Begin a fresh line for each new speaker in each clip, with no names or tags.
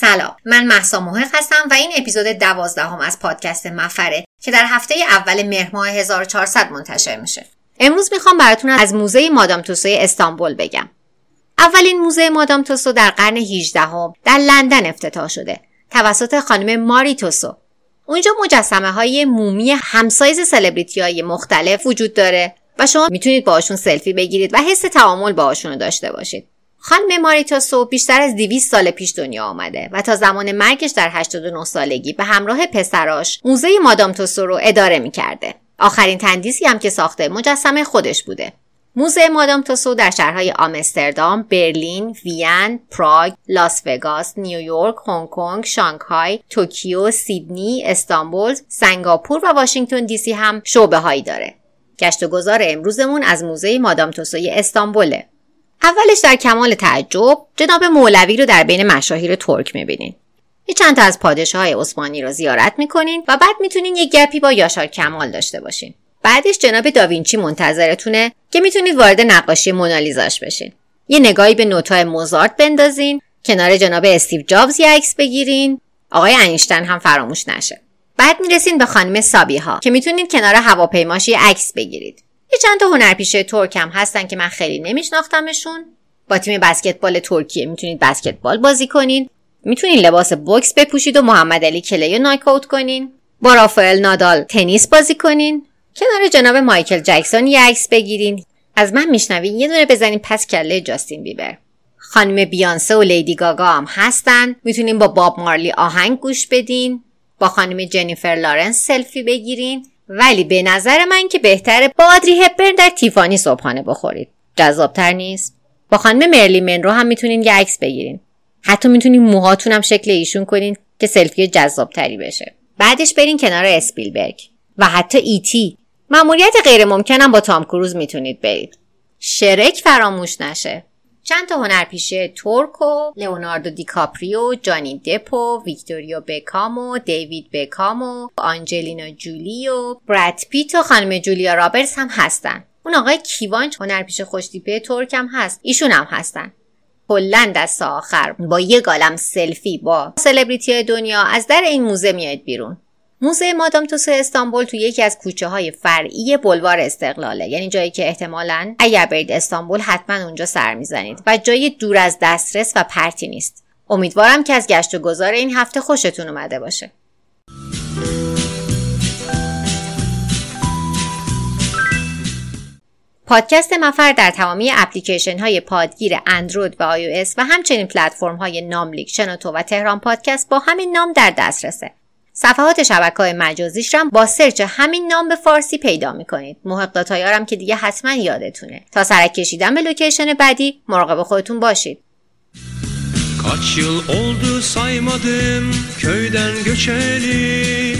سلام. من محسا محق هستم و این اپیزود دوازدهم از پادکست مفره که در هفته اول مهر ماه 1400 منتشر میشه. امروز می‌خوام براتون از موزه مادام توسو استانبول بگم. اولین موزه مادام توسو در قرن 18 هم در لندن افتتاح شده توسط خانم ماری توسو اونجا مجسمه های مومی همسایز سلبریتی های مختلف وجود داره و شما می‌تونید باشون سلفی بگیرید و حس تعامل باهاشون رو داشته باشید. خانم ماریتاسو بیشتر از 200 سال پیش دنیا آمده و تا زمان مرگش در 89 سالگی به همراه پسراش موزه مادام توسو رو اداره می‌کرده. آخرین تندیسی هم که ساخته مجسمه خودش بوده. موزه مادام توسو در شهرهای آمستردام، برلین، وین، پراگ، لاس وگاس، نیویورک، هنگ کنگ، شانگهای، توکیو، سیدنی، استانبول، سنگاپور و واشنگتن دی سی هم شعبه هایی داره. گشت و گذار امروزمون از موزه مادام توسوی استانبوله. اولش در کمال تعجب جناب مولوی رو در بین مشاهیر ترک می‌بینین. یه چند تا از پادشاه های عثمانی رو زیارت می‌کنین و بعد می‌تونین یه گپی با یاشار کمال داشته باشین. بعدش جناب داوینچی منتظرتونه که می‌تونید وارد نقاشی مونالیزاش بشین. یه نگاهی به نوتای موزارت بندازین کنار جناب استیو جابز یه عکس بگیرین. آقای انیشتن هم فراموش نشه. بعد می‌رسین به خانم سابیها که می‌تونید کنار هواپیماش یه عکس بگیرید. یه چند تا هنرپیشه ترک هم هستن که من خیلی نمیشناختمشون. با تیم بسکتبال ترکیه می‌تونید بسکتبال بازی کنین. می‌تونین لباس بوکس بپوشید و محمد علی کلی نایک اوت کنین. با رافائل نادال تنیس بازی کنین. کنار جناب مایکل جکسون یه عکس بگیرین. از من میشنوین. یه دونه بزنین پس کله جاستین بیبر. خانم بیانسه و لیدی گاگا هم هستن. می‌تونین با باب مارلی آهنگ گوش بدین. با خانم جنیفر لارنس سلفی بگیرین. ولی به نظر من که بهتره با آدری هپبرن در تیفانی صبحانه بخورید. جذابتر نیست. با خانم مرلی منرو هم می‌تونین یه عکس بگیرین. حتی می‌تونین موهاتون هم شکل ایشون کنین که سلفی جذابتری بشه. بعدش برین کنار اسپیلبرگ. و حتی ایتی مأموریت غیر ممکنم با تام کروز می‌تونید برید. شرک فراموش نشه. چند تا هنرپیشه تورک و لئوناردو دیکاپریو، جانی دپ و، ویکتوریا بکام و دیوید بکام و آنجلینا جولی و براد پیت و خانم جولیا رابرز هم هستن. اون آقای کیوانچ هنرپیشه خوشتیپه ترک هم هست. ایشون هم هستن. کلا دست آخر با یه گالم سلفی با سلبریتی دنیا از در این موزه میاد بیرون. موزه مادام توسو استانبول تو یکی از کوچه های فرعی بلوار استقلاله. یعنی جایی که احتمالا اگر برید استانبول حتما اونجا سر می‌زنید. و جای دور از دسترس و پرتی نیست. امیدوارم که از گشت و گذار این هفته خوشتون اومده باشه. پادکست مفر در تمامی اپلیکیشن های پادگیر اندروید و آی و همچنین پلتفرم های ناملیک شنوتو و تهران پادکست با همین نام در دسترسه. صفحات شبکه های مجازیش هم با سرچ همین نام به فارسی پیدا می‌کنید. محق داتایارم که دیگه حتما یادتونه تا سرک کشیدن به لوکیشن بعدی مراقب خودتون باشید.
Kaç yıl oldu saymadım köyden göçeli.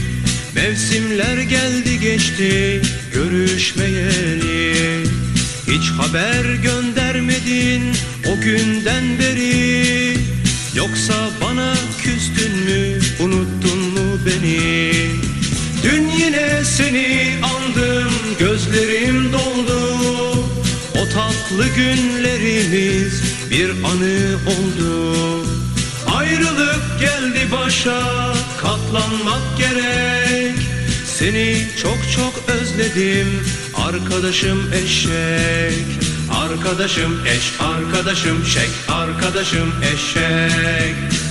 Mevsimler geldi geçti görüşmeyeli. Hiç haber seni andım gözlerim doldu. O tatlı günlerimiz bir anı oldu. Ayrılık geldi başa katlanmak gerek. Seni çok çok özledim arkadaşım eşek. Arkadaşım eş, arkadaşım şek, arkadaşım eşek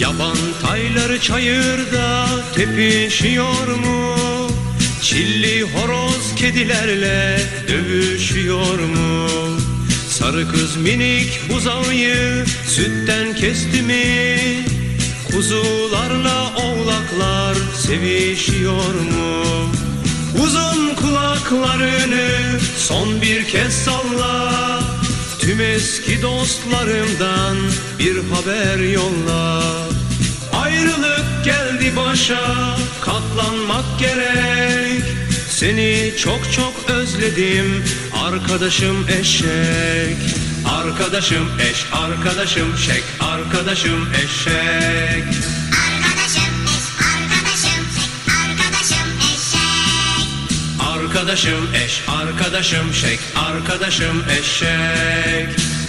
Yaban tayları çayırda tepişiyor mu? Çilli horoz kedilerle dövüşüyor mu? Sarı kız minik buzağıyı sütten kesti mi? Kuzularla oğlaklar sevişiyor mu? Uzun kulaklarını son bir kez salla Tüm eski dostlarımdan bir haber yolla başa katlanmak gerek. Seni çok çok özledim arkadaşım eşek. Arkadaşım eş arkadaşım şek arkadaşım eşek.
Arkadaşım eş, arkadaşım şek, arkadaşım eşek.
Arkadaşım eş, arkadaşım şek, arkadaşım eşek